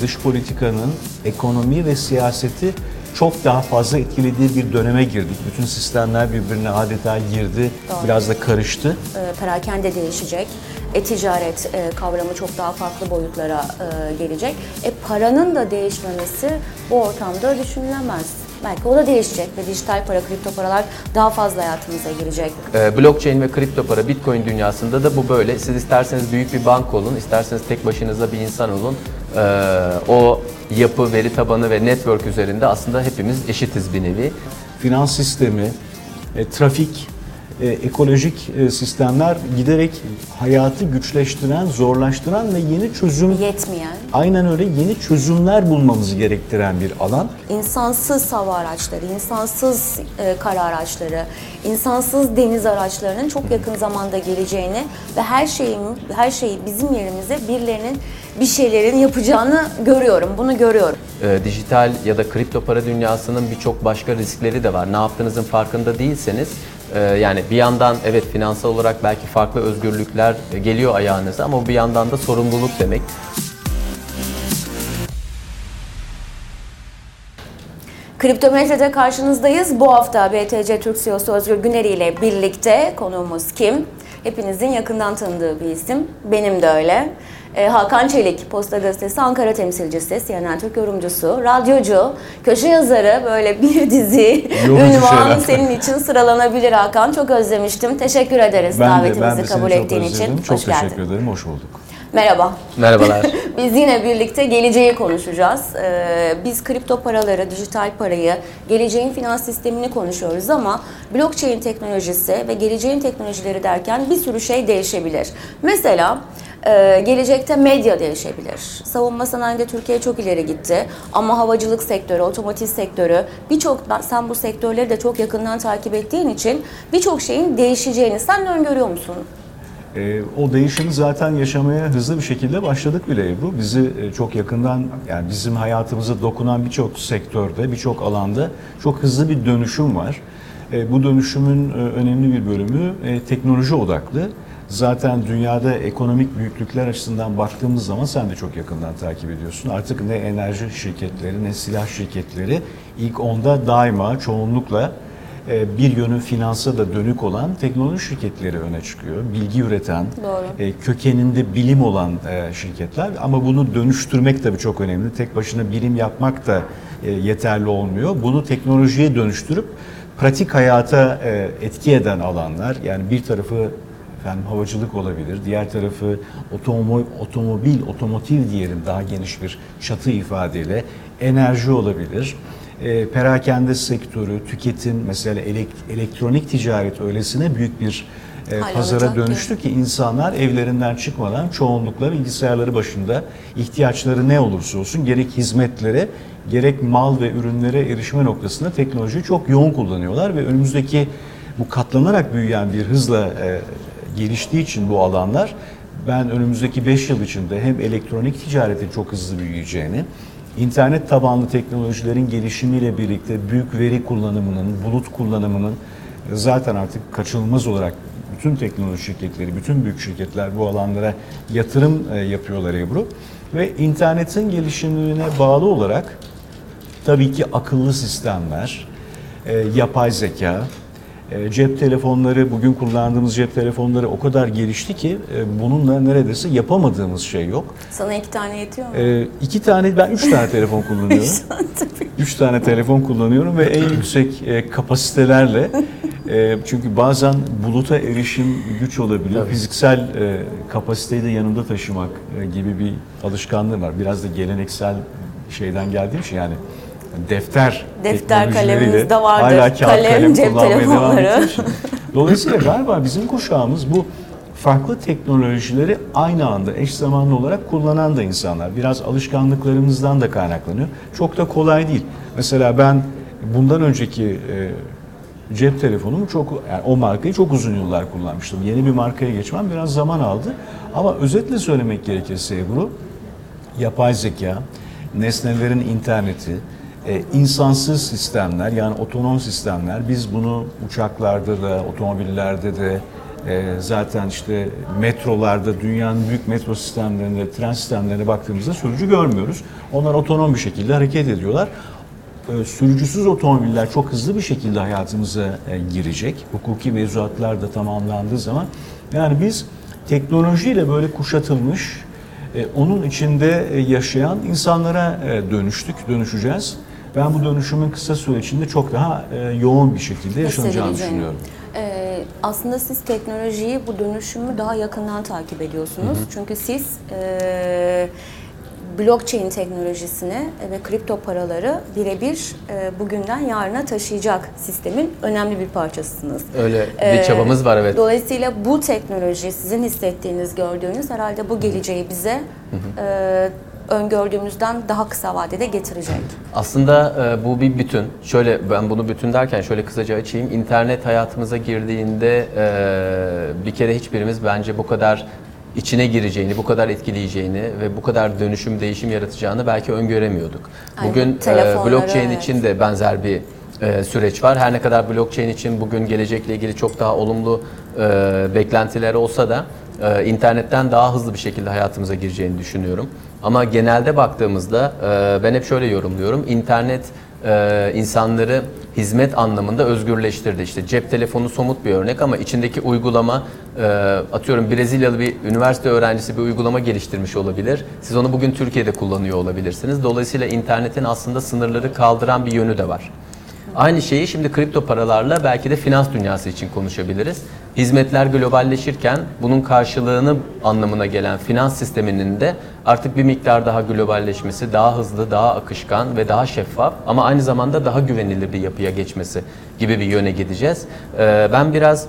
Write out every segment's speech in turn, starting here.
dış politikanın ekonomi ve siyaseti çok daha fazla etkilediği bir döneme girdik. Bütün sistemler birbirine adeta girdi, Doğru. biraz da karıştı. E, perakende değişecek. E-ticaret e, kavramı çok daha farklı boyutlara e, gelecek. E paranın da değişmemesi bu ortamda düşünülemez. Belki o da değişecek ve dijital para, kripto paralar daha fazla hayatımıza girecek. Ee, blockchain ve kripto para, bitcoin dünyasında da bu böyle. Siz isterseniz büyük bir bank olun, isterseniz tek başınıza bir insan olun. Ee, o yapı, veri tabanı ve network üzerinde aslında hepimiz eşitiz bir nevi. finans sistemi, e, trafik, e, ekolojik e, sistemler giderek hayatı güçleştiren, zorlaştıran ve yeni çözüm Yetmeyen, aynen öyle yeni çözümler bulmamızı gerektiren bir alan. insansız hava araçları, insansız e, kara araçları, insansız deniz araçlarının çok yakın zamanda geleceğini ve her şeyin her şeyi bizim yerimize birilerinin bir şeylerin yapacağını görüyorum. Bunu görüyorum. Ee, dijital ya da kripto para dünyasının birçok başka riskleri de var. Ne yaptığınızın farkında değilseniz e, yani bir yandan evet finansal olarak belki farklı özgürlükler geliyor ayağınıza ama bir yandan da sorumluluk demek. Kriptometrede karşınızdayız. Bu hafta BTC Türk CEO'su Özgür Güneri ile birlikte konuğumuz kim? Hepinizin yakından tanıdığı bir isim. Benim de öyle. Ee, Hakan Çelik, Posta Gazetesi Ankara temsilcisi, CNN Türk yorumcusu, radyocu, köşe yazarı böyle bir dizi ünvan senin için sıralanabilir Hakan. Çok özlemiştim. Teşekkür ederiz Ben de, davetimizi ben de kabul seni çok ettiğin için. Çok Hoş geldin. teşekkür ederim, hoş bulduk. Merhaba. Merhabalar. Biz yine birlikte geleceği konuşacağız. Ee, biz kripto paraları, dijital parayı, geleceğin finans sistemini konuşuyoruz ama blockchain teknolojisi ve geleceğin teknolojileri derken bir sürü şey değişebilir. Mesela e, gelecekte medya değişebilir. Savunma sanayinde Türkiye çok ileri gitti ama havacılık sektörü, otomotiv sektörü birçok sen bu sektörleri de çok yakından takip ettiğin için birçok şeyin değişeceğini sen de öngörüyor musun? Ee, o değişimi zaten yaşamaya hızlı bir şekilde başladık bile Ebru. Bizi e, çok yakından, yani bizim hayatımıza dokunan birçok sektörde, birçok alanda çok hızlı bir dönüşüm var. E, bu dönüşümün e, önemli bir bölümü e, teknoloji odaklı. Zaten dünyada ekonomik büyüklükler açısından baktığımız zaman sen de çok yakından takip ediyorsun. Artık ne enerji şirketleri ne silah şirketleri ilk onda daima çoğunlukla e, bir yönü finansa da dönük olan teknoloji şirketleri öne çıkıyor. Bilgi üreten, Doğru. e, kökeninde bilim olan e, şirketler ama bunu dönüştürmek tabii çok önemli. Tek başına bilim yapmak da yeterli olmuyor. Bunu teknolojiye dönüştürüp pratik hayata etki eden alanlar yani bir tarafı efendim havacılık olabilir, diğer tarafı otomo, otomobil, otomotiv diyelim daha geniş bir çatı ifadeyle enerji olabilir. E, perakende sektörü, tüketim mesela elek- elektronik ticaret öylesine büyük bir e, pazara dönüştü ki insanlar evlerinden çıkmadan çoğunlukla bilgisayarları başında ihtiyaçları ne olursa olsun gerek hizmetlere gerek mal ve ürünlere erişme noktasında teknolojiyi çok yoğun kullanıyorlar ve önümüzdeki bu katlanarak büyüyen bir hızla e, geliştiği için bu alanlar ben önümüzdeki 5 yıl içinde hem elektronik ticaretin çok hızlı büyüyeceğini, internet tabanlı teknolojilerin gelişimiyle birlikte büyük veri kullanımının, bulut kullanımının zaten artık kaçınılmaz olarak bütün teknoloji şirketleri, bütün büyük şirketler bu alanlara yatırım e, yapıyorlar Ebru. Ve internetin gelişimine bağlı olarak tabii ki akıllı sistemler, e, yapay zeka, cep telefonları, bugün kullandığımız cep telefonları o kadar gelişti ki e, bununla neredeyse yapamadığımız şey yok. Sana iki tane yetiyor mu? E, iki tane, ben üç tane telefon kullanıyorum. Üç tane telefon kullanıyorum ve en yüksek e, kapasitelerle e, çünkü bazen buluta erişim güç olabiliyor. Tabii. Fiziksel e, kapasiteyi de yanımda taşımak e, gibi bir alışkanlığım var. Biraz da geleneksel şeyden geldiğim için yani defter Defter, kalemimiz de vardır. Hala kağıt Kalem, kalem, cep telefonları. Dolayısıyla galiba bizim kuşağımız bu farklı teknolojileri aynı anda eş zamanlı olarak kullanan da insanlar. Biraz alışkanlıklarımızdan da kaynaklanıyor. Çok da kolay değil. Mesela ben bundan önceki e, cep telefonumu çok yani o markayı çok uzun yıllar kullanmıştım. Yeni bir markaya geçmem biraz zaman aldı. Ama özetle söylemek gerekirse Ebru, yapay zeka, nesnelerin interneti, e, insansız sistemler yani otonom sistemler biz bunu uçaklarda da otomobillerde de E, zaten işte metrolarda, dünyanın büyük metro sistemlerinde, tren sistemlerine baktığımızda sürücü görmüyoruz. Onlar otonom bir şekilde hareket ediyorlar. E, sürücüsüz otomobiller çok hızlı bir şekilde hayatımıza e, girecek. Hukuki mevzuatlar da tamamlandığı zaman. Yani biz teknolojiyle böyle kuşatılmış, onun içinde yaşayan insanlara dönüştük, dönüşeceğiz. Ben bu dönüşümün kısa süre içinde çok daha e, yoğun bir şekilde yaşanacağını düşünüyorum. Ee, aslında siz teknolojiyi, bu dönüşümü daha yakından takip ediyorsunuz. Çünkü siz e, blockchain teknolojisini ve kripto paraları birebir e, bugünden yarına taşıyacak sistemin önemli bir parçasısınız. Öyle bir Ee, çabamız var evet. Dolayısıyla bu teknoloji sizin hissettiğiniz, gördüğünüz herhalde bu geleceği bize e, öngördüğümüzden daha kısa vadede getirecek. Aslında e, bu bir bütün. Şöyle ben bunu bütün derken şöyle kısaca açayım. İnternet hayatımıza girdiğinde e, bir kere hiçbirimiz bence bu kadar içine gireceğini, bu kadar etkileyeceğini ve bu kadar dönüşüm, değişim yaratacağını belki öngöremiyorduk. Aynen. Bugün e, blockchain evet. için de benzer bir e, süreç var. Her ne kadar blockchain için bugün gelecekle ilgili çok daha olumlu e, beklentiler olsa da e, internetten daha hızlı bir şekilde hayatımıza gireceğini düşünüyorum. Ama genelde baktığımızda e, ben hep şöyle yorumluyorum. İnternet e, insanları hizmet anlamında özgürleştirdi. İşte cep telefonu somut bir örnek ama içindeki uygulama e, atıyorum Brezilyalı bir üniversite öğrencisi bir uygulama geliştirmiş olabilir. Siz onu bugün Türkiye'de kullanıyor olabilirsiniz. Dolayısıyla internetin aslında sınırları kaldıran bir yönü de var. Aynı şeyi şimdi kripto paralarla belki de finans dünyası için konuşabiliriz. Hizmetler globalleşirken bunun karşılığını anlamına gelen finans sisteminin de artık bir miktar daha globalleşmesi, daha hızlı, daha akışkan ve daha şeffaf ama aynı zamanda daha güvenilir bir yapıya geçmesi gibi bir yöne gideceğiz. Ee, Ben biraz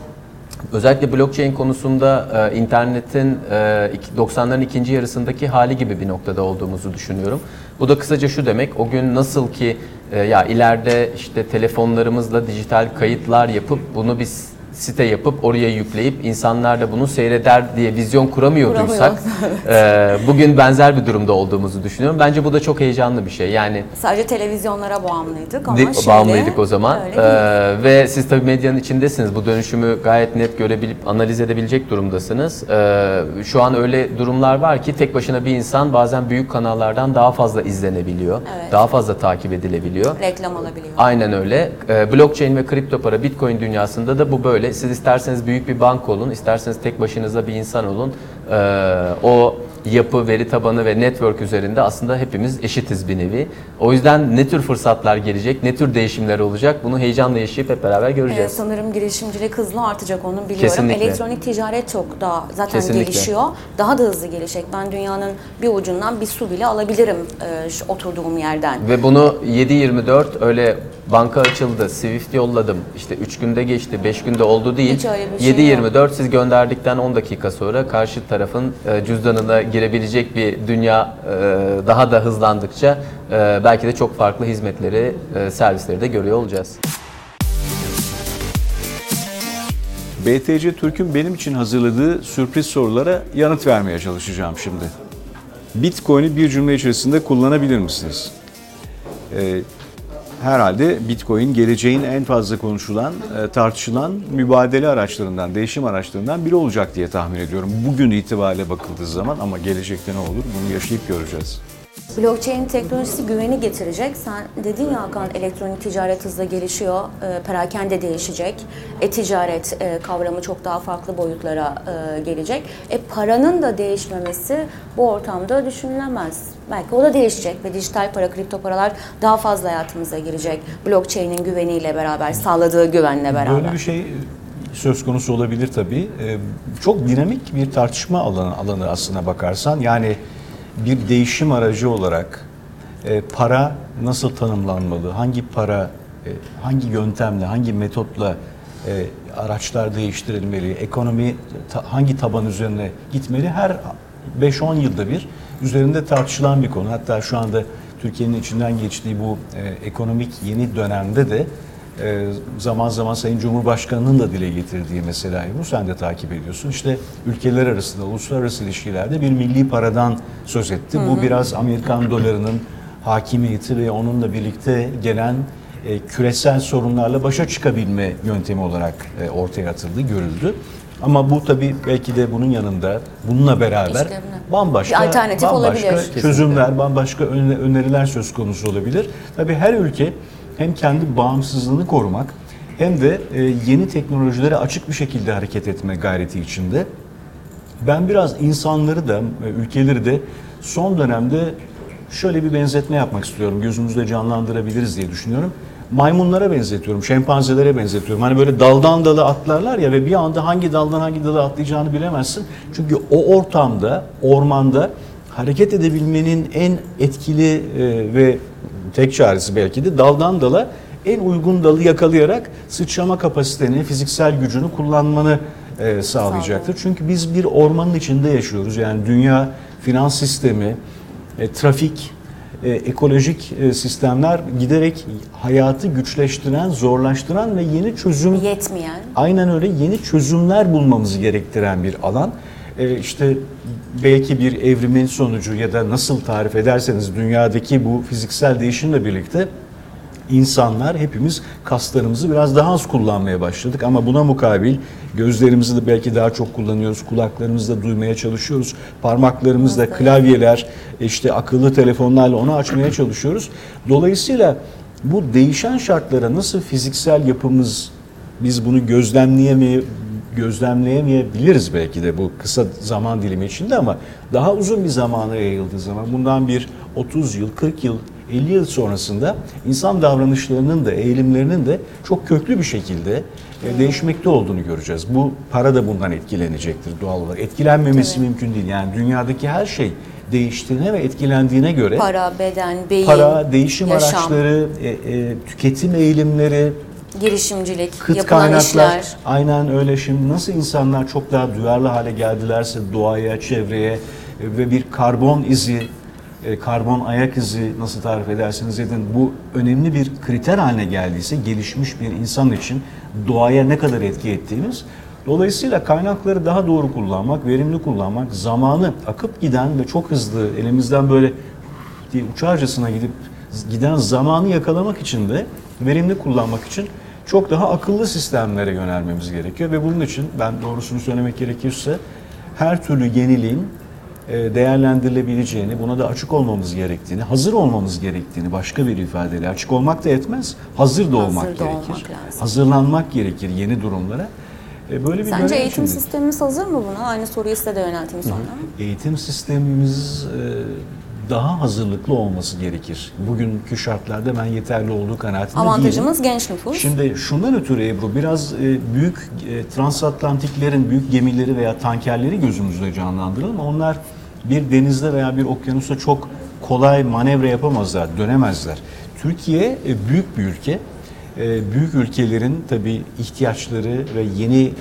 Özellikle blockchain konusunda e, internetin e, iki- 90'ların ikinci yarısındaki hali gibi bir noktada olduğumuzu düşünüyorum. Bu da kısaca şu demek, o gün nasıl ki e, ya ileride işte telefonlarımızla dijital kayıtlar yapıp bunu biz site yapıp oraya yükleyip insanlar da bunu seyreder diye vizyon kuramıyorduysak e, bugün benzer bir durumda olduğumuzu düşünüyorum. Bence bu da çok heyecanlı bir şey. Yani Sadece televizyonlara bağımlıydık ama de- şimdi bağımlıydık o zaman. Ee, değil. ve siz tabii medyanın içindesiniz. Bu dönüşümü gayet net görebilip analiz edebilecek durumdasınız. Ee, şu an öyle durumlar var ki tek başına bir insan bazen büyük kanallardan daha fazla izlenebiliyor. Evet. Daha fazla takip edilebiliyor. reklam alabiliyor. Aynen öyle. Ee, blockchain ve kripto para, bitcoin dünyasında da bu böyle. Siz isterseniz büyük bir bank olun, isterseniz tek başınıza bir insan olun. Ee, o yapı, veri tabanı ve network üzerinde aslında hepimiz eşitiz bir nevi. O yüzden ne tür fırsatlar gelecek, ne tür değişimler olacak bunu heyecanla yaşayıp hep beraber Ee, göreceğiz. sanırım girişimcilik hızlı artacak onu biliyorum. Kesinlikle. Elektronik ticaret çok daha zaten Kesinlikle. gelişiyor. Daha da hızlı gelişecek. Ben dünyanın bir ucundan bir su bile alabilirim e, şu oturduğum yerden. Ve bunu 7-24 öyle banka açıldı, Swift yolladım, işte 3 günde geçti, 5 günde oldu değil. Hiç öyle bir şey 7-24 siz gönderdikten 10 dakika sonra karşı tarafın e, cüzdanına girebilecek bir dünya e, daha da hızlandıkça e, belki de çok farklı hizmetleri, e, servisleri de görüyor olacağız. BTC Türk'ün benim için hazırladığı sürpriz sorulara yanıt vermeye çalışacağım şimdi. Bitcoin'i bir cümle içerisinde kullanabilir misiniz? Herhalde Bitcoin geleceğin en fazla konuşulan, e, tartışılan mübadele araçlarından, değişim araçlarından biri olacak diye tahmin ediyorum. Bugün itibariyle bakıldığı zaman ama gelecekte ne olur bunu yaşayıp göreceğiz. Blockchain teknolojisi güveni getirecek. Sen dedin ya Hakan elektronik ticaret hızla gelişiyor. E, perakende değişecek. E-ticaret e, kavramı çok daha farklı boyutlara e, gelecek. E paranın da değişmemesi bu ortamda düşünülemez. Belki o da değişecek ve dijital para, kripto paralar daha fazla hayatımıza girecek. Blockchain'in güveniyle beraber, sağladığı güvenle beraber. Böyle bir şey söz konusu olabilir tabii. Ee, Çok dinamik bir tartışma alanı, alanı aslına bakarsan. Yani bir değişim aracı olarak e, para nasıl tanımlanmalı? Hangi para, e, hangi yöntemle, hangi metotla e, araçlar değiştirilmeli? Ekonomi ta- hangi taban üzerine gitmeli? Her 5-10 yılda bir üzerinde tartışılan bir konu. Hatta şu anda Türkiye'nin içinden geçtiği bu e, ekonomik yeni dönemde de ee, zaman zaman Sayın Cumhurbaşkanı'nın da dile getirdiği mesela bu sen de takip ediyorsun. İşte ülkeler arasında, uluslararası ilişkilerde bir milli paradan söz etti. Bu biraz Amerikan dolarının hakimiyeti ve onunla birlikte gelen e, küresel sorunlarla başa çıkabilme yöntemi olarak e, ortaya atıldı, görüldü. Ama bu tabii belki de bunun yanında bununla beraber İşlevine. bambaşka Bir alternatif bambaşka olabilir. çözümler, bambaşka öne- öneriler söz konusu olabilir. Tabii her ülke hem kendi bağımsızlığını korumak hem de e, yeni teknolojilere açık bir şekilde hareket etme gayreti içinde. Ben biraz insanları da, e, ülkeleri de son dönemde şöyle bir benzetme yapmak istiyorum. Gözümüzde canlandırabiliriz diye düşünüyorum. Maymunlara benzetiyorum, şempanzelere benzetiyorum. Hani böyle daldan dala atlarlar ya ve bir anda hangi daldan hangi dala atlayacağını bilemezsin. Çünkü o ortamda, ormanda hareket edebilmenin en etkili e, ve tek çaresi belki de daldan dala en uygun dalı yakalayarak sıçrama kapasiteni, fiziksel gücünü kullanmanı e, sağlayacaktır. Çünkü biz bir ormanın içinde yaşıyoruz. Yani dünya finans sistemi, e, trafik, e, ekolojik e, sistemler giderek hayatı güçleştiren, zorlaştıran ve yeni çözüm Yetmeyen. aynen öyle yeni çözümler bulmamızı gerektiren bir alan. Ee, işte belki bir evrimin sonucu ya da nasıl tarif ederseniz dünyadaki bu fiziksel değişimle birlikte insanlar hepimiz kaslarımızı biraz daha az kullanmaya başladık. Ama buna mukabil gözlerimizi de belki daha çok kullanıyoruz, kulaklarımızı da duymaya çalışıyoruz, parmaklarımızla klavyeler, işte akıllı telefonlarla onu açmaya çalışıyoruz. Dolayısıyla bu değişen şartlara nasıl fiziksel yapımız biz bunu gözlemleyemeye gözlemleyemeyebiliriz belki de bu kısa zaman dilimi içinde ama daha uzun bir zamana yayıldığı zaman bundan bir 30 yıl, 40 yıl, 50 yıl sonrasında insan davranışlarının da eğilimlerinin de çok köklü bir şekilde e, değişmekte olduğunu göreceğiz. Bu para da bundan etkilenecektir doğal olarak. Etkilenmemesi mümkün değil. Yani dünyadaki her şey değiştiğine ve etkilendiğine göre Para, beden, beyin, para, değişim yaşam, araçları, e, e, tüketim eğilimleri, girişimcilik, kıt yapılan kaynaklar. işler. aynen öyle. Şimdi nasıl insanlar çok daha duyarlı hale geldilerse doğaya, çevreye e, ve bir karbon izi, e, karbon ayak izi nasıl tarif ederseniz edin. Bu önemli bir kriter haline geldiyse gelişmiş bir insan için doğaya ne kadar etki ettiğimiz. Dolayısıyla kaynakları daha doğru kullanmak, verimli kullanmak, zamanı akıp giden ve çok hızlı elimizden böyle diye uçarcasına gidip giden zamanı yakalamak için de verimli kullanmak için çok daha akıllı sistemlere yönelmemiz gerekiyor ve bunun için ben doğrusunu söylemek gerekirse her türlü yeniliğin e, değerlendirilebileceğini, buna da açık olmamız gerektiğini, hazır olmamız gerektiğini başka bir ifadeyle açık olmak da yetmez, hazır da olmak Hazır da gerekir. olmak lazım. Hazırlanmak gerekir yeni durumlara. E, Böyle bir Sence eğitim içindeyiz. sistemimiz hazır mı buna? Aynı soruyu size de yönelteyim sonra. Eğitim sistemimiz e, daha hazırlıklı olması gerekir. Bugünkü şartlarda ben yeterli olduğu kanaatinde değilim. Avantajımız genç nüfus. Şimdi şundan ötürü Ebru biraz e, büyük e, transatlantiklerin büyük gemileri veya tankerleri gözümüzde canlandıralım. Onlar bir denizde veya bir okyanusta çok kolay manevra yapamazlar, dönemezler. Türkiye e, büyük bir ülke. Büyük ülkelerin tabii ihtiyaçları ve yeni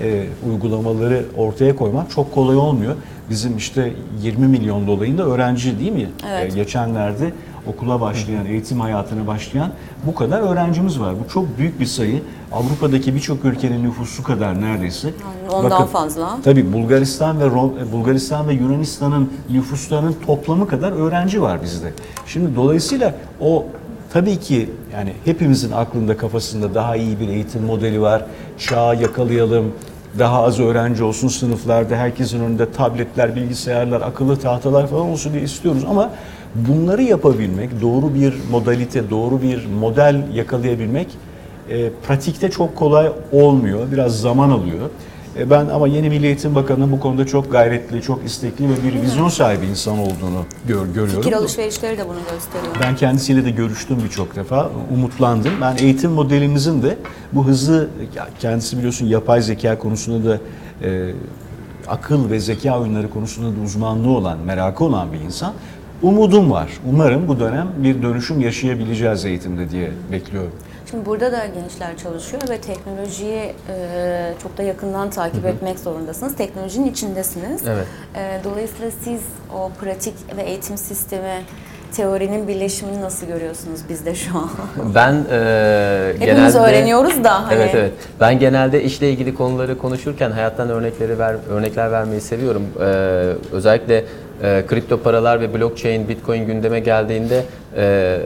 uygulamaları ortaya koymak çok kolay olmuyor. Bizim işte 20 milyon dolayında öğrenci değil mi? Evet. E, geçenlerde okula başlayan, eğitim hayatına başlayan bu kadar öğrencimiz var. Bu çok büyük bir sayı. Avrupa'daki birçok ülkenin nüfusu kadar neredeyse. Yani ondan fazla. Tabii Bulgaristan ve Ro- Bulgaristan ve Yunanistan'ın nüfuslarının toplamı kadar öğrenci var bizde. Şimdi dolayısıyla o tabii ki yani hepimizin aklında kafasında daha iyi bir eğitim modeli var. Çağı yakalayalım. Daha az öğrenci olsun sınıflarda, herkesin önünde tabletler, bilgisayarlar, akıllı tahtalar falan olsun diye istiyoruz ama bunları yapabilmek, doğru bir modalite, doğru bir model yakalayabilmek e, pratikte çok kolay olmuyor. Biraz zaman alıyor. E, ben ama yeni Milli Eğitim Bakanı'nın bu konuda çok gayretli, çok istekli ve bir vizyon sahibi insan olduğunu gör, görüyorum. Fikir alışverişleri de bunu gösteriyor. Ben kendisiyle de görüştüm birçok defa. Umutlandım. Ben eğitim modelimizin de bu hızlı, kendisi biliyorsun yapay zeka konusunda da e, akıl ve zeka oyunları konusunda da uzmanlığı olan, merakı olan bir insan. Umudum var. Umarım bu dönem bir dönüşüm yaşayabileceğiz eğitimde diye bekliyorum. Şimdi burada da gençler çalışıyor ve teknolojiyi e, çok da yakından takip etmek zorundasınız. Teknolojinin içindesiniz. Evet. E, dolayısıyla siz o pratik ve eğitim sistemi teorinin birleşimini nasıl görüyorsunuz bizde şu an? Ben e, Hepimiz genelde öğreniyoruz da hani. Evet evet. Ben genelde işle ilgili konuları konuşurken hayattan örnekleri ver örnekler vermeyi seviyorum. Ee, özellikle e, kripto paralar ve blockchain, bitcoin gündeme geldiğinde e,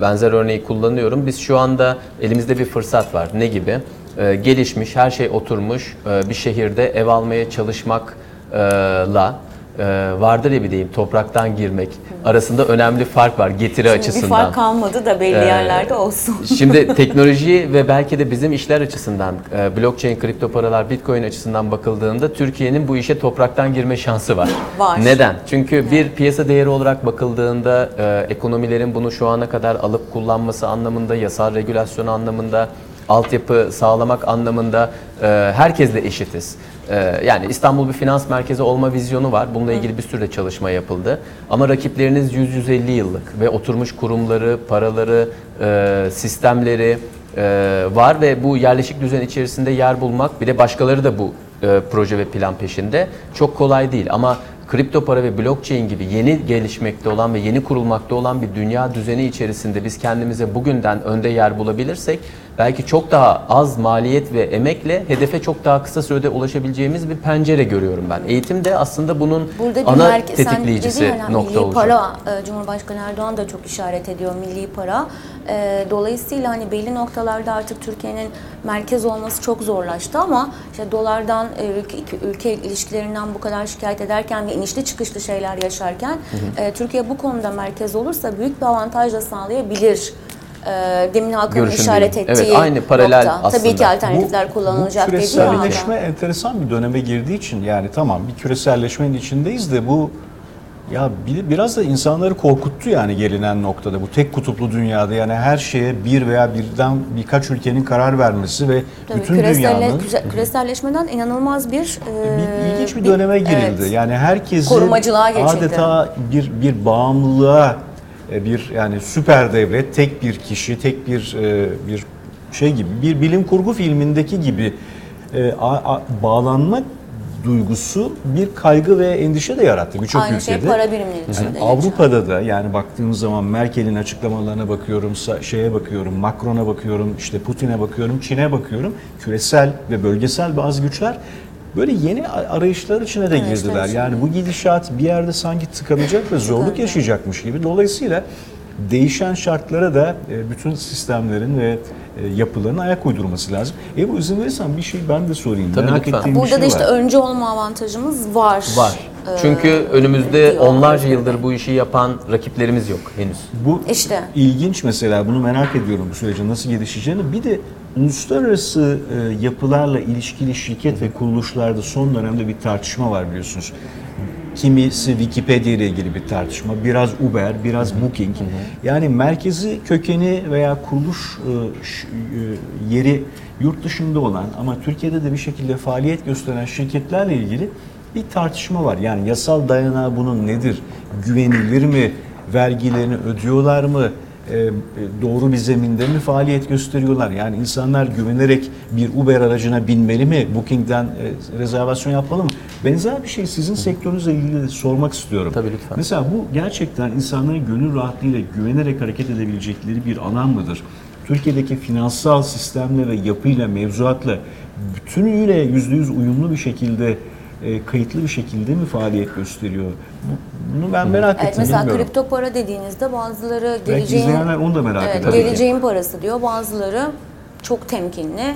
benzer örneği kullanıyorum. Biz şu anda elimizde bir fırsat var. Ne gibi? E, gelişmiş, her şey oturmuş e, bir şehirde ev almaya çalışmakla e, vardır ya bir deyim topraktan girmek arasında önemli fark var getiri Şimdi açısından. Bir fark kalmadı da belli Ee, yerlerde olsun. Şimdi teknoloji ve belki de bizim işler açısından, e, blockchain, kripto paralar, bitcoin açısından bakıldığında Türkiye'nin bu işe topraktan girme şansı var. Var. Neden? Çünkü bir piyasa değeri olarak bakıldığında e, ekonomilerin bunu şu ana kadar alıp kullanması anlamında, yasal regülasyon anlamında, altyapı sağlamak anlamında e, herkesle eşitiz. E, yani İstanbul bir finans merkezi olma vizyonu var. Bununla ilgili bir sürü de çalışma yapıldı. Ama rakipleriniz 100-150 yıllık ve oturmuş kurumları, paraları, e, sistemleri e, var ve bu yerleşik düzen içerisinde yer bulmak bir de başkaları da bu e, proje ve plan peşinde çok kolay değil. Ama kripto para ve blockchain gibi yeni gelişmekte olan ve yeni kurulmakta olan bir dünya düzeni içerisinde biz kendimize bugünden önde yer bulabilirsek belki çok daha az maliyet ve emekle hedefe çok daha kısa sürede ulaşabileceğimiz bir pencere görüyorum ben. Eğitim de aslında bunun Burada ana merke- sen tetikleyicisi dedin ya, nokta milli olacak. para, e, Cumhurbaşkanı Erdoğan da çok işaret ediyor milli para. E, Dolayısıyla hani belli noktalarda artık Türkiye'nin merkez olması çok zorlaştı ama işte dolardan e, ülke, ülke ilişkilerinden bu kadar şikayet ederken ve inişli çıkışlı şeyler yaşarken e, Türkiye bu konuda merkez olursa büyük bir avantaj da sağlayabilir. E, Demin Hakan'ın Görüşüm işaret değil. ettiği Evet, aynı paralel nokta. Tabii aslında. ki alternatifler kullanılacak bu dedi ya. küreselleşme enteresan bir döneme girdiği için yani tamam bir küreselleşmenin içindeyiz de bu ya bir- biraz da insanları korkuttu yani gelinen noktada bu tek kutuplu dünyada yani her şeye bir veya birden birkaç ülkenin karar vermesi ve Tabii bütün küreselle- dünyanın küre- küreselleşmeden inanılmaz bir, e, bir ilginç bir döneme girildi. evet. Yani herkesin adeta bir bir bağımlılığa e, bir yani süper devlet, tek bir kişi, tek bir e, bir şey gibi bir bilim kurgu filmindeki gibi e, a- a- bağlanma duygusu bir kaygı ve endişe de yarattı birçok Aynı ülkede. şey para birimleri için Yani. Avrupa'da da yani baktığımız zaman Merkel'in açıklamalarına bakıyorum, şeye bakıyorum, Macron'a bakıyorum, işte Putin'e bakıyorum, Çin'e bakıyorum. Küresel ve bölgesel bazı güçler böyle yeni arayışlar içine de Arayışlar girdiler. Yani bu gidişat bir yerde sanki tıkanacak ve zorluk Tıkanacak. yaşayacakmış gibi. Dolayısıyla değişen şartlara da e, bütün sistemlerin ve e, yapıların ayak uydurması lazım. Ebru izin verirsen bir şey ben de sorayım. Tabii Merak lütfen. ettiğim bir Burada şey da işte var. önce olma avantajımız var. Var. Ee, Çünkü önümüzde diyor. onlarca yıldır bu işi yapan rakiplerimiz yok henüz. Bu İşte. ilginç mesela bunu merak ediyorum bu sürecin nasıl gelişeceğini. Bir de uluslararası e, yapılarla ilişkili şirket ve kuruluşlarda son dönemde bir tartışma var biliyorsunuz. Kimisi Wikipedia ile ilgili bir tartışma, biraz Uber, biraz Booking. Yani merkezi kökeni veya kuruluş e, e, yeri yurt dışında olan ama Türkiye'de de bir şekilde faaliyet gösteren şirketlerle ilgili bir tartışma var. Yani yasal dayanağı bunun nedir? Güvenilir mi? Vergilerini ödüyorlar mı? E, doğru bir zeminde mi faaliyet gösteriyorlar? Yani insanlar güvenerek bir Uber aracına binmeli mi? Booking'den e, rezervasyon yapmalı mı? Benzer bir şey sizin sektörünüzle ilgili sormak istiyorum. Tabii, lütfen. Mesela bu gerçekten insanların gönül rahatlığıyla güvenerek hareket edebilecekleri bir alan mıdır? Türkiye'deki finansal sistemle ve yapıyla, mevzuatla bütünüyle yüzde yüz uyumlu bir şekilde e, kayıtlı bir şekilde mi faaliyet gösteriyor? Bu- Bunu ben merak Evet, ettim, mesela bilmiyorum. kripto para dediğinizde bazıları geleceğin, izleyenler onu da merak evet, geleceğin parası diyor. Bazıları çok temkinli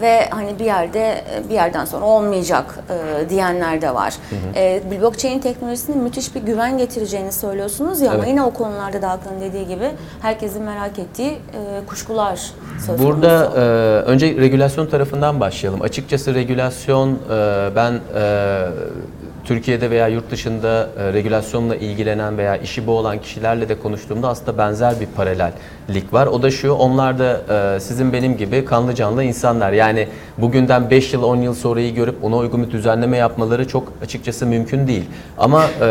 ve hani bir yerde bir yerden sonra olmayacak e, diyenler de var. E, blockchain teknolojisinin müthiş bir güven getireceğini söylüyorsunuz ya ama Evet. yine o konularda da Hakan'ın dediği gibi herkesin merak ettiği e, kuşkular söz konusu. Burada e, önce regülasyon tarafından başlayalım. Açıkçası regülasyon e, ben e, Türkiye'de veya yurt dışında e, regülasyonla ilgilenen veya işi bu olan kişilerle de konuştuğumda aslında benzer bir paralellik var. O da şu, onlar da e, sizin benim gibi kanlı canlı insanlar. Yani bugünden 5 yıl 10 yıl sonrayı görüp ona uygun bir düzenleme yapmaları çok açıkçası mümkün değil. Ama e,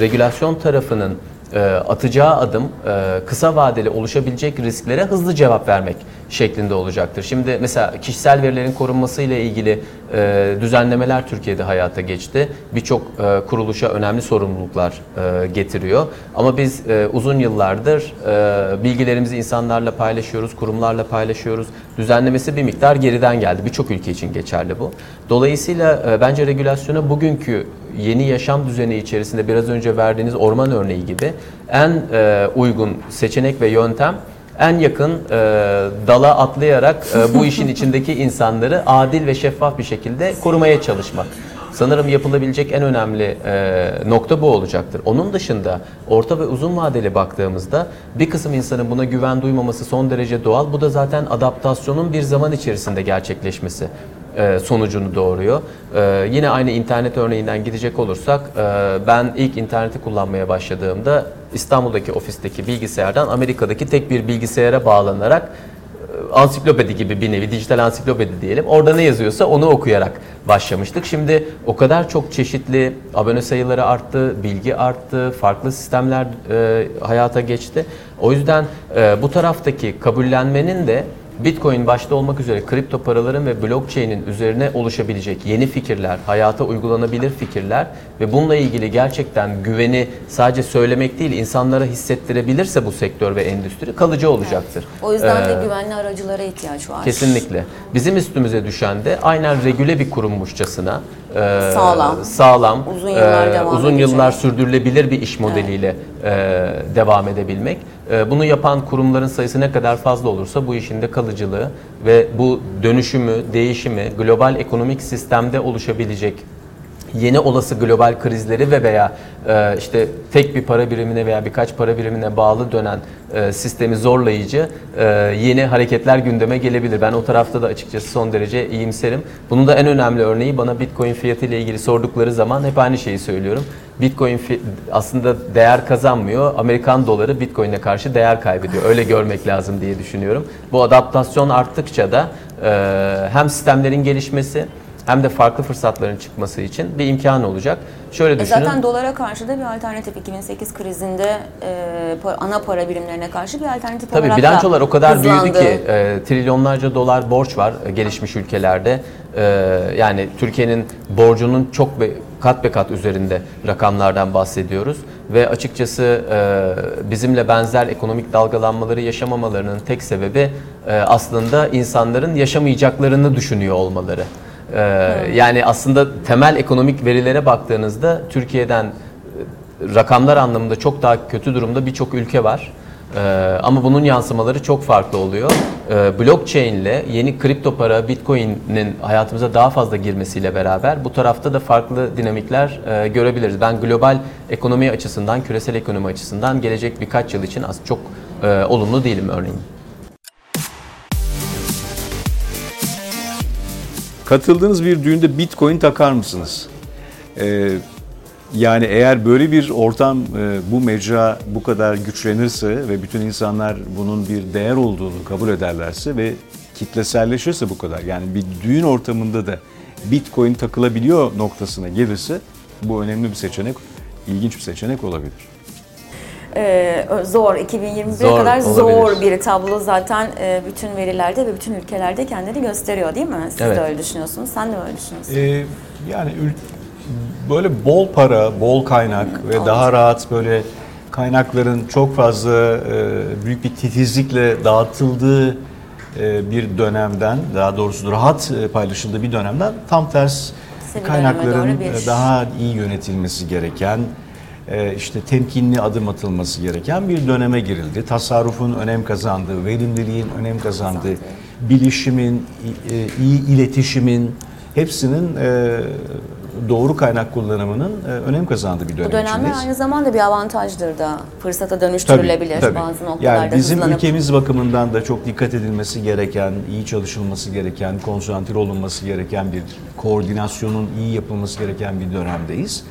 regülasyon tarafının e, atacağı adım e, kısa vadeli oluşabilecek risklere hızlı cevap vermek şeklinde olacaktır. Şimdi mesela kişisel verilerin korunması ile ilgili e, düzenlemeler Türkiye'de hayata geçti. Birçok e, kuruluşa önemli sorumluluklar e, getiriyor. Ama biz e, uzun yıllardır e, bilgilerimizi insanlarla paylaşıyoruz, kurumlarla paylaşıyoruz. Düzenlemesi bir miktar geriden geldi. Birçok ülke için geçerli bu. Dolayısıyla e, bence regülasyona bugünkü yeni yaşam düzeni içerisinde biraz önce verdiğiniz orman örneği gibi en e, uygun seçenek ve yöntem en yakın e, dala atlayarak e, bu işin içindeki insanları adil ve şeffaf bir şekilde korumaya çalışmak. Sanırım yapılabilecek en önemli e, nokta bu olacaktır. Onun dışında orta ve uzun vadeli baktığımızda bir kısım insanın buna güven duymaması son derece doğal. Bu da zaten adaptasyonun bir zaman içerisinde gerçekleşmesi e, sonucunu doğuruyor. E, yine aynı internet örneğinden gidecek olursak e, ben ilk interneti kullanmaya başladığımda İstanbul'daki ofisteki bilgisayardan Amerika'daki tek bir bilgisayara bağlanarak e, ansiklopedi gibi bir nevi dijital ansiklopedi diyelim. Orada ne yazıyorsa onu okuyarak başlamıştık. Şimdi o kadar çok çeşitli abone sayıları arttı, bilgi arttı, farklı sistemler e, hayata geçti. O yüzden e, bu taraftaki kabullenmenin de Bitcoin başta olmak üzere kripto paraların ve blockchain'in üzerine oluşabilecek yeni fikirler, hayata uygulanabilir fikirler ve bununla ilgili gerçekten güveni sadece söylemek değil insanlara hissettirebilirse bu sektör ve endüstri kalıcı olacaktır. O yüzden Ee, de güvenli aracılara ihtiyaç var. Kesinlikle. Bizim üstümüze düşen de aynen regüle bir kurummuşçasına e, Sağlam. sağlam, Uzun yıllar e, devam uzun edecek. yıllar sürdürülebilir bir iş modeliyle e, devam edebilmek. E, bunu yapan kurumların sayısı ne kadar fazla olursa bu işin de kalıcılığı ve bu dönüşümü, değişimi global ekonomik sistemde oluşabilecek yeni olası global krizleri ve veya e, işte tek bir para birimine veya birkaç para birimine bağlı dönen e, sistemi zorlayıcı e, yeni hareketler gündeme gelebilir. Ben o tarafta da açıkçası son derece iyimserim. Bunun da en önemli örneği bana Bitcoin fiyatı ile ilgili sordukları zaman hep aynı şeyi söylüyorum. Bitcoin aslında değer kazanmıyor. Amerikan doları Bitcoin'e karşı değer kaybediyor. Öyle görmek lazım diye düşünüyorum. Bu adaptasyon arttıkça da e, hem sistemlerin gelişmesi hem de farklı fırsatların çıkması için bir imkan olacak. Şöyle E düşünün. zaten dolara karşı da bir alternatif 2008 krizinde e, pa- ana para birimlerine karşı bir alternatif Tabii olarak bilançolar o kadar hızlandı. büyüdü ki e, trilyonlarca dolar borç var e, gelişmiş ülkelerde. E, yani Türkiye'nin borcunun çok be, kat be kat üzerinde rakamlardan bahsediyoruz ve açıkçası e, bizimle benzer ekonomik dalgalanmaları yaşamamalarının tek sebebi e, aslında insanların yaşamayacaklarını düşünüyor olmaları. E, yani aslında temel ekonomik verilere baktığınızda Türkiye'den e, rakamlar anlamında çok daha kötü durumda birçok ülke var. Ee, ama bunun yansımaları çok farklı oluyor. Ee, blockchain ile yeni kripto para, Bitcoin'in hayatımıza daha fazla girmesiyle beraber bu tarafta da farklı dinamikler e, görebiliriz. Ben global ekonomi açısından, küresel ekonomi açısından gelecek birkaç yıl için az çok e, olumlu değilim örneğin. Katıldığınız bir düğünde bitcoin takar mısınız? Ee, yani eğer böyle bir ortam, e, bu mecra bu kadar güçlenirse ve bütün insanlar bunun bir değer olduğunu kabul ederlerse ve kitleselleşirse bu kadar, yani bir düğün ortamında da bitcoin takılabiliyor noktasına gelirse bu önemli bir seçenek, ilginç bir seçenek olabilir. Ee, zor 2021'e Zor kadar zor olabilir. bir tablo zaten e, bütün verilerde ve bütün ülkelerde kendini gösteriyor değil mi? Siz Evet. de öyle düşünüyorsunuz. Sen de öyle düşünüyorsun. Ee, yani böyle bol para, bol kaynak ve daha rahat böyle kaynakların çok fazla e, büyük bir titizlikle dağıtıldığı e, bir dönemden, daha doğrusu rahat e, paylaşıldığı bir dönemden tam ters bir kaynakların bir- e, daha iyi yönetilmesi gereken, işte temkinli adım atılması gereken bir döneme girildi. Tasarrufun önem kazandığı, verimliliğin önem kazandığı, bilişimin, i- e, iyi iletişimin hepsinin e, doğru kaynak kullanımının e, önem kazandığı bir dönem Bu dönemler aynı zamanda bir avantajdır da. Fırsata dönüştürülebilir bazı noktalarda Yani bizim hızlanıp. ülkemiz bakımından da çok dikkat edilmesi gereken, iyi çalışılması gereken, konsantre olunması gereken bir koordinasyonun iyi yapılması gereken bir dönemdeyiz.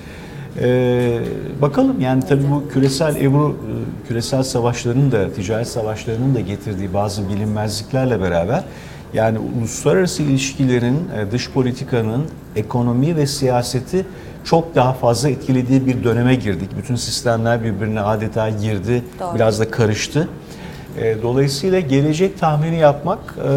Ee, bakalım yani tabii bu küresel Ebru e, küresel savaşların da ticaret savaşlarının da getirdiği bazı bilinmezliklerle beraber yani uluslararası ilişkilerin, e, dış politikanın ekonomi ve siyaseti çok daha fazla etkilediği bir döneme girdik. Bütün sistemler birbirine adeta girdi, Doğru. biraz da karıştı. E, dolayısıyla gelecek tahmini yapmak e,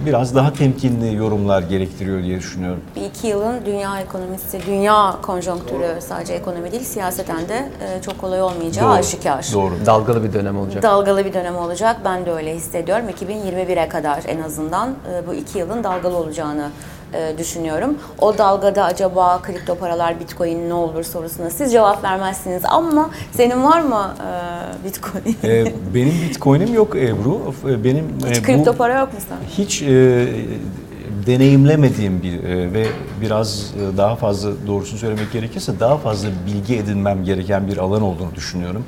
biraz daha temkinli yorumlar gerektiriyor diye düşünüyorum. Bir iki yılın dünya ekonomisi, dünya konjonktürü sadece ekonomi değil siyaseten de e, çok kolay olmayacağı Doğru, aşikar. Doğru. Dalgalı bir dönem olacak. Dalgalı bir dönem olacak. Ben de öyle hissediyorum. 2021'e kadar en azından e, bu iki yılın dalgalı olacağını e, düşünüyorum. O dalgada acaba kripto paralar, bitcoin ne olur sorusuna siz cevap vermezsiniz. Ama senin var mı e, bitcoin? E, benim bitcoin'im yok Ebru. Benim Hiç e, kripto bu para yok mu sen? hiç e, deneyimlemediğim bir e, ve biraz e, daha fazla doğrusunu söylemek gerekirse daha fazla bilgi edinmem gereken bir alan olduğunu düşünüyorum.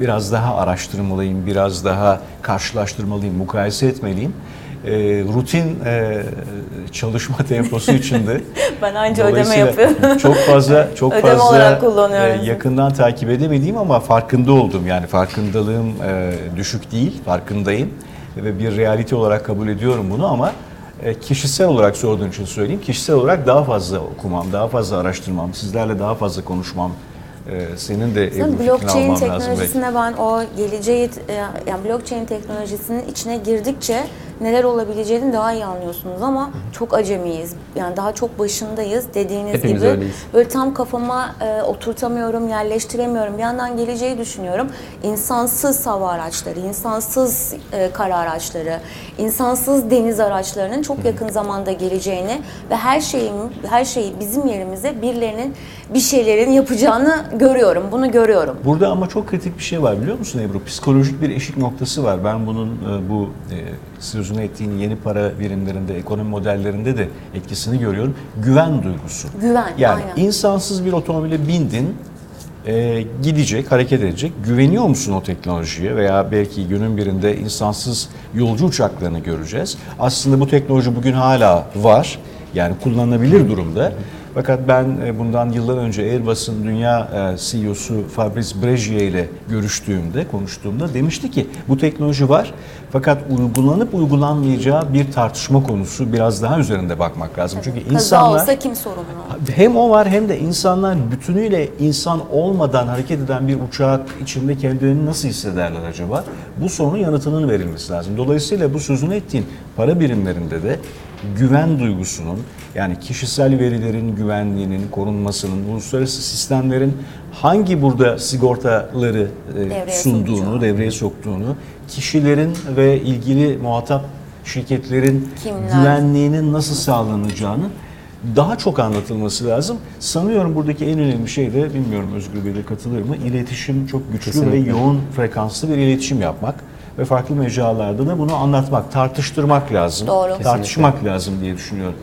Biraz daha araştırmalıyım, biraz daha karşılaştırmalıyım, mukayese etmeliyim. E, rutin e, çalışma temposu içinde Ben anca ödeme yapıyorum. Çok fazla çok Ödeme fazla olarak kullanıyorum. e, yakından takip edemediğim ama farkında oldum. Yani farkındalığım e, düşük değil, farkındayım ve bir realite olarak kabul ediyorum bunu ama e, kişisel olarak sorduğun için söyleyeyim. Kişisel olarak daha fazla okumam, daha fazla araştırmam, sizlerle daha fazla konuşmam. e, senin de fikrini blockchain teknolojisine ben o geleceği e, yani blockchain teknolojisinin içine girdikçe neler olabileceğini daha iyi anlıyorsunuz ama çok acemiyiz. Yani daha çok başındayız dediğiniz Hepimiz gibi. öyleyiz. Böyle tam kafama e, oturtamıyorum, yerleştiremiyorum. Bir yandan geleceği düşünüyorum. İnsansız hava araçları, insansız e, kara araçları, insansız deniz araçlarının çok yakın zamanda geleceğini ve her şeyin her şeyi bizim yerimize birilerinin bir şeylerin yapacağını görüyorum. Bunu görüyorum. Burada ama çok kritik bir şey var biliyor musun Ebru? Psikolojik bir eşik noktası var. Ben bunun e, bu e, sözünü ettiğin yeni para birimlerinde, ekonomi modellerinde de etkisini görüyorum. Güven duygusu. Güven, Yani aynen. insansız bir otomobile bindin, e, gidecek, hareket edecek. Güveniyor musun o teknolojiye veya belki günün birinde insansız yolcu uçaklarını göreceğiz. Aslında bu teknoloji bugün hala var. Yani kullanılabilir durumda. Fakat ben e, bundan yıllar önce Airbus'un dünya e, CEO'su Fabrice Bregier ile görüştüğümde, konuştuğumda demişti ki bu teknoloji var. Fakat uygulanıp uygulanmayacağı bir tartışma konusu biraz daha üzerinde bakmak lazım. Çünkü Kaza insanlar olsa kim sorumlu? hem o var hem de insanlar bütünüyle insan olmadan hareket eden bir uçak içinde kendilerini nasıl hissederler acaba? Bu sorunun yanıtının verilmesi lazım. Dolayısıyla bu sözünü ettiğin para birimlerinde de güven duygusunun yani kişisel verilerin güvenliğinin korunmasının, uluslararası sistemlerin hangi burada sigortaları e, Devreye sunduğunu, sokacağı. devreye soktuğunu, kişilerin ve ilgili muhatap şirketlerin Kimler? güvenliğinin nasıl sağlanacağını daha çok anlatılması lazım. Sanıyorum buradaki en önemli şey de bilmiyorum Özgür Bey de katılır mı? İletişim çok güçlü Kesinlikle. ve yoğun frekanslı bir iletişim yapmak ve farklı mecralarda da bunu anlatmak, tartıştırmak lazım. Doğru. Tartışmak lazım diye düşünüyorum.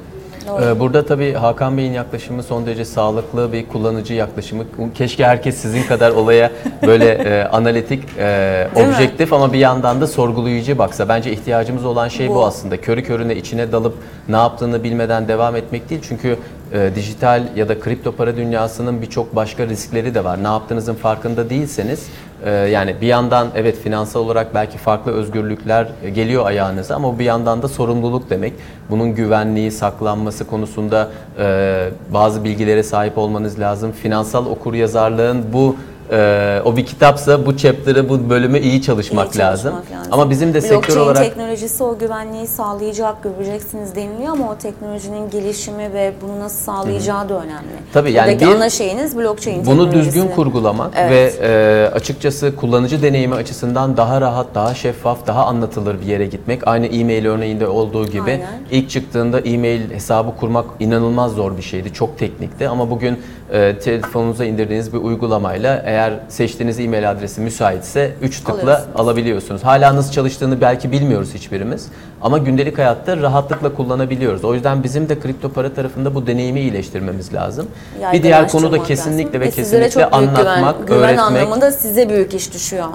Ee, Burada tabii Hakan Bey'in yaklaşımı son derece sağlıklı bir kullanıcı yaklaşımı. Keşke herkes sizin kadar olaya böyle e, analitik, e, Değil mi? objektif ama bir yandan da sorgulayıcı baksa. Bence ihtiyacımız olan şey bu, Bu. aslında. Körü körüne içine dalıp ne yaptığını bilmeden devam etmek değil. Çünkü e, dijital ya da kripto para dünyasının birçok başka riskleri de var. Ne yaptığınızın farkında değilseniz yani bir yandan evet finansal olarak belki farklı özgürlükler geliyor ayağınıza ama bir yandan da sorumluluk demek. Bunun güvenliği, saklanması konusunda e, bazı bilgilere sahip olmanız lazım. Finansal okuryazarlığın bu e, o bir kitapsa bu chapter'ı, bu bölümü iyi çalışmak, İyi çalışmak lazım. Ama bizim de sektör Blockchain olarak teknolojisi o güvenliği sağlayacak, göreceksiniz deniliyor ama o teknolojinin gelişimi ve bunu nasıl sağlayacağı da önemli. Tabii yani Buradaki bir- ana şeyiniz blockchain Bunu düzgün kurgulamak Evet. ve e, açıkçası kullanıcı deneyimi açısından daha rahat, daha şeffaf, daha anlatılır bir yere gitmek. Aynı e-mail örneğinde olduğu gibi Aynen. ilk çıktığında e-mail hesabı kurmak inanılmaz zor bir şeydi. Çok teknikti ama bugün e, telefonunuza indirdiğiniz bir uygulamayla eğer seçtiğiniz e-mail adresi müsaitse 3 tıkla Alıyorsunuz. alabiliyorsunuz. Hala nasıl çalıştığını belki bilmiyoruz hiçbirimiz ama gündelik hayatta rahatlıkla kullanabiliyoruz. O yüzden bizim de kripto para tarafında bu deneyimi iyileştirmemiz lazım. bir diğer konu da kesinlikle lazım. ve sizlere kesinlikle çok anlatmak, güven, güven öğretmek anlamında size büyük iş düşüyor.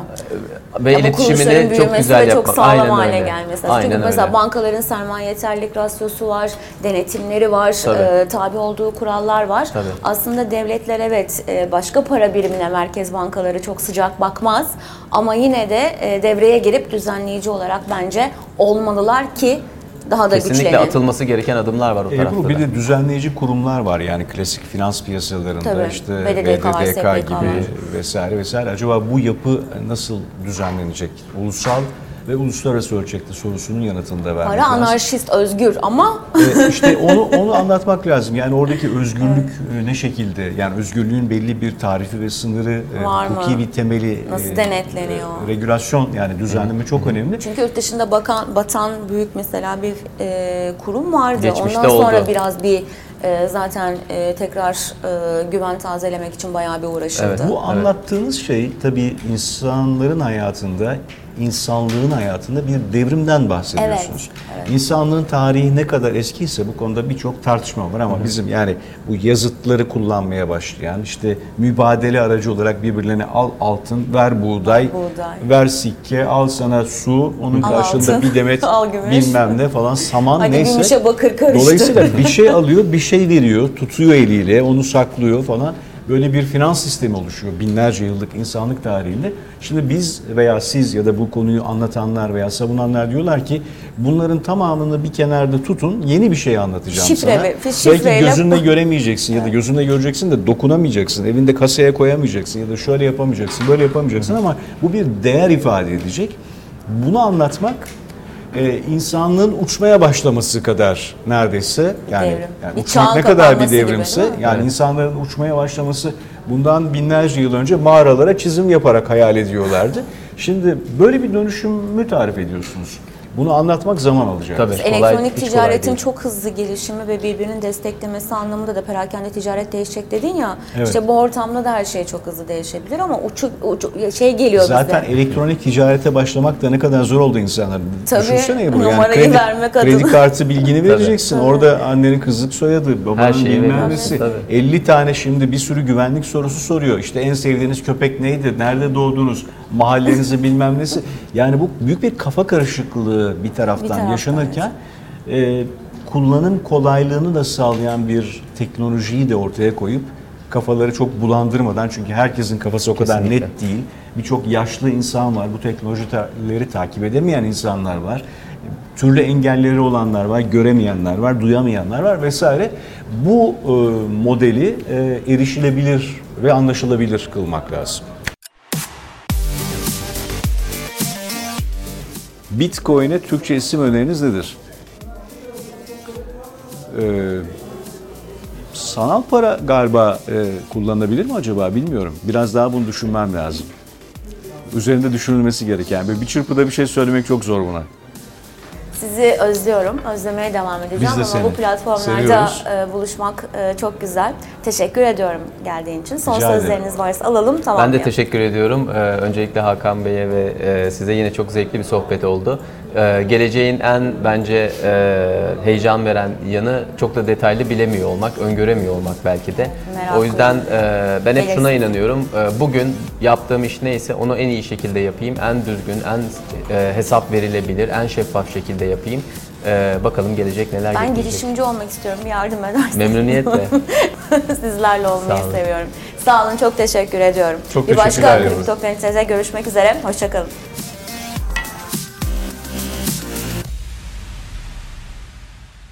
ve Ya iletişimini çok güzel ve çok yapmak. sağlam Aynen hale öyle. gelmesi. Aynen Çünkü mesela öyle. bankaların sermaye yeterlilik rasyosu var, denetimleri var, Tabii. e, tabi olduğu kurallar var. Tabii. Aslında devletler evet e, başka para birimine merkez bankaları çok sıcak bakmaz ama yine de e, devreye girip düzenleyici olarak bence olmalılar ki daha da Kesinlikle güçlenin. atılması gereken adımlar var o tarafta Ebru bir da. de düzenleyici kurumlar var yani klasik finans piyasalarında Tabii. işte BDDK var, BDDK SPK gibi var. vesaire vesaire. Acaba bu yapı nasıl düzenlenecek? Ulusal ve uluslararası ölçekte sorusunun yanıtında vermek Para lazım. anarşist, özgür ama Ee, işte onu onu anlatmak lazım. Yani oradaki özgürlük e, ne şekilde? Yani özgürlüğün belli bir tarifi ve sınırı, e, Var mı? hukuki bir temeli, Nasıl denetleniyor? regülasyon yani düzenleme çok önemli. Çünkü yurt dışında bakan, batan büyük mesela bir e, kurum vardı. Geçmişte Ondan sonra oldu. biraz bir e, zaten e, tekrar e, güven tazelemek için bayağı bir uğraşıldı. Evet. Bu anlattığınız şey tabii insanların hayatında, insanlığın hayatında bir devrimden bahsediyorsunuz. Evet, İnsanlığın tarihi ne kadar eskiyse bu konuda birçok tartışma var ama bizim yani bu yazıtları kullanmaya başlayan işte mübadele aracı olarak birbirlerine al altın, ver buğday, Buğday. ver sikke, al sana su, onun Al karşılığında altın, bir demet bilmem ne falan saman Hadi neyse. gümüşe bakır karıştı. Dolayısıyla bir şey alıyor, bir şey veriyor, tutuyor eliyle, onu saklıyor falan. Böyle bir finans sistemi oluşuyor binlerce yıllık insanlık tarihinde. Şimdi biz veya siz ya da bu konuyu anlatanlar veya savunanlar diyorlar ki bunların tamamını bir kenarda tutun, yeni bir şey anlatacağım Şifre sana. ve- Belki şifreyle- gözünle göremeyeceksin ya da gözünle göreceksin de dokunamayacaksın. Evinde kasaya koyamayacaksın ya da şöyle yapamayacaksın, böyle yapamayacaksın ama bu bir değer ifade edecek. Bunu anlatmak e, insanlığın uçmaya başlaması kadar neredeyse yani, Devrim. yani Bir uçmak çağın ne kadar bir kapanması gibi, devrimse değil mi? yani insanların uçmaya başlaması bundan binlerce yıl önce mağaralara çizim yaparak hayal ediyorlardı. Şimdi böyle bir dönüşümü tarif ediyorsunuz. Bunu anlatmak zaman alacak. Tabii. kolay- Elektronik kolay ticaretin çok hızlı gelişimi ve birbirini desteklemesi anlamında da perakende ticaret değişecek dedin ya. Evet. İşte bu ortamda da her şey çok hızlı değişebilir ama uçuk, uçuk şey geliyor Zaten bize. elektronik ticarete başlamak da ne kadar zor oldu insanların. Tabii, Düşünsene Ebru yani numarayı kredi, vermek adına. kredi kartı bilgini vereceksin. Orada annenin kızlık soyadı, babanın bilmem nesi. tabii. 50 tane şimdi bir sürü güvenlik sorusu soruyor. İşte en sevdiğiniz köpek neydi? Nerede doğdunuz? Mahallenizi bilmem nesi. Yani bu büyük bir kafa karışıklığı bir taraftan, Bir taraftan, yaşanırken e, kullanım kolaylığını da sağlayan bir teknolojiyi de ortaya koyup kafaları çok bulandırmadan çünkü herkesin kafası o kadar Kesinlikle. net değil. Birçok yaşlı insan var. Bu teknolojileri takip edemeyen insanlar var. Türlü engelleri olanlar var, göremeyenler var, duyamayanlar var vesaire. Bu e, modeli e, erişilebilir ve anlaşılabilir kılmak lazım. Bitcoin'e Türkçe isim öneriniz nedir? Ee, sanal para galiba e, kullanılabilir mi acaba bilmiyorum. Biraz daha bunu düşünmem lazım. Üzerinde düşünülmesi gereken. Böyle bir çırpıda bir şey söylemek çok zor buna. Sizi özlüyorum. Özlemeye devam edeceğim Biz de ama seni. bu platformlarda Seviyoruz. e, buluşmak e, çok güzel. Teşekkür ediyorum geldiğin için. Son Rica ederim. sözleriniz varsa alalım Ben tamam. de teşekkür ediyorum. Ee, öncelikle Hakan Bey'e ve e, size yine çok zevkli bir sohbet oldu. Ee, geleceğin en bence e, heyecan veren yanı çok da detaylı bilemiyor olmak, öngöremiyor olmak belki de. Merak o yüzden e, ben hep şuna inanıyorum. E, bugün yaptığım iş neyse onu en iyi şekilde yapayım. En düzgün, en e, hesap verilebilir, en şeffaf şekilde yapayım. E, bakalım gelecek neler Ben getirecek. girişimci olmak istiyorum. Bir yardım ederseniz. Memnuniyetle. Sizlerle olmayı Sağ olun. seviyorum. Sağ olun, çok teşekkür ediyorum. Çok Bir başka. Kripto görüşmek üzere. Hoşçakalın.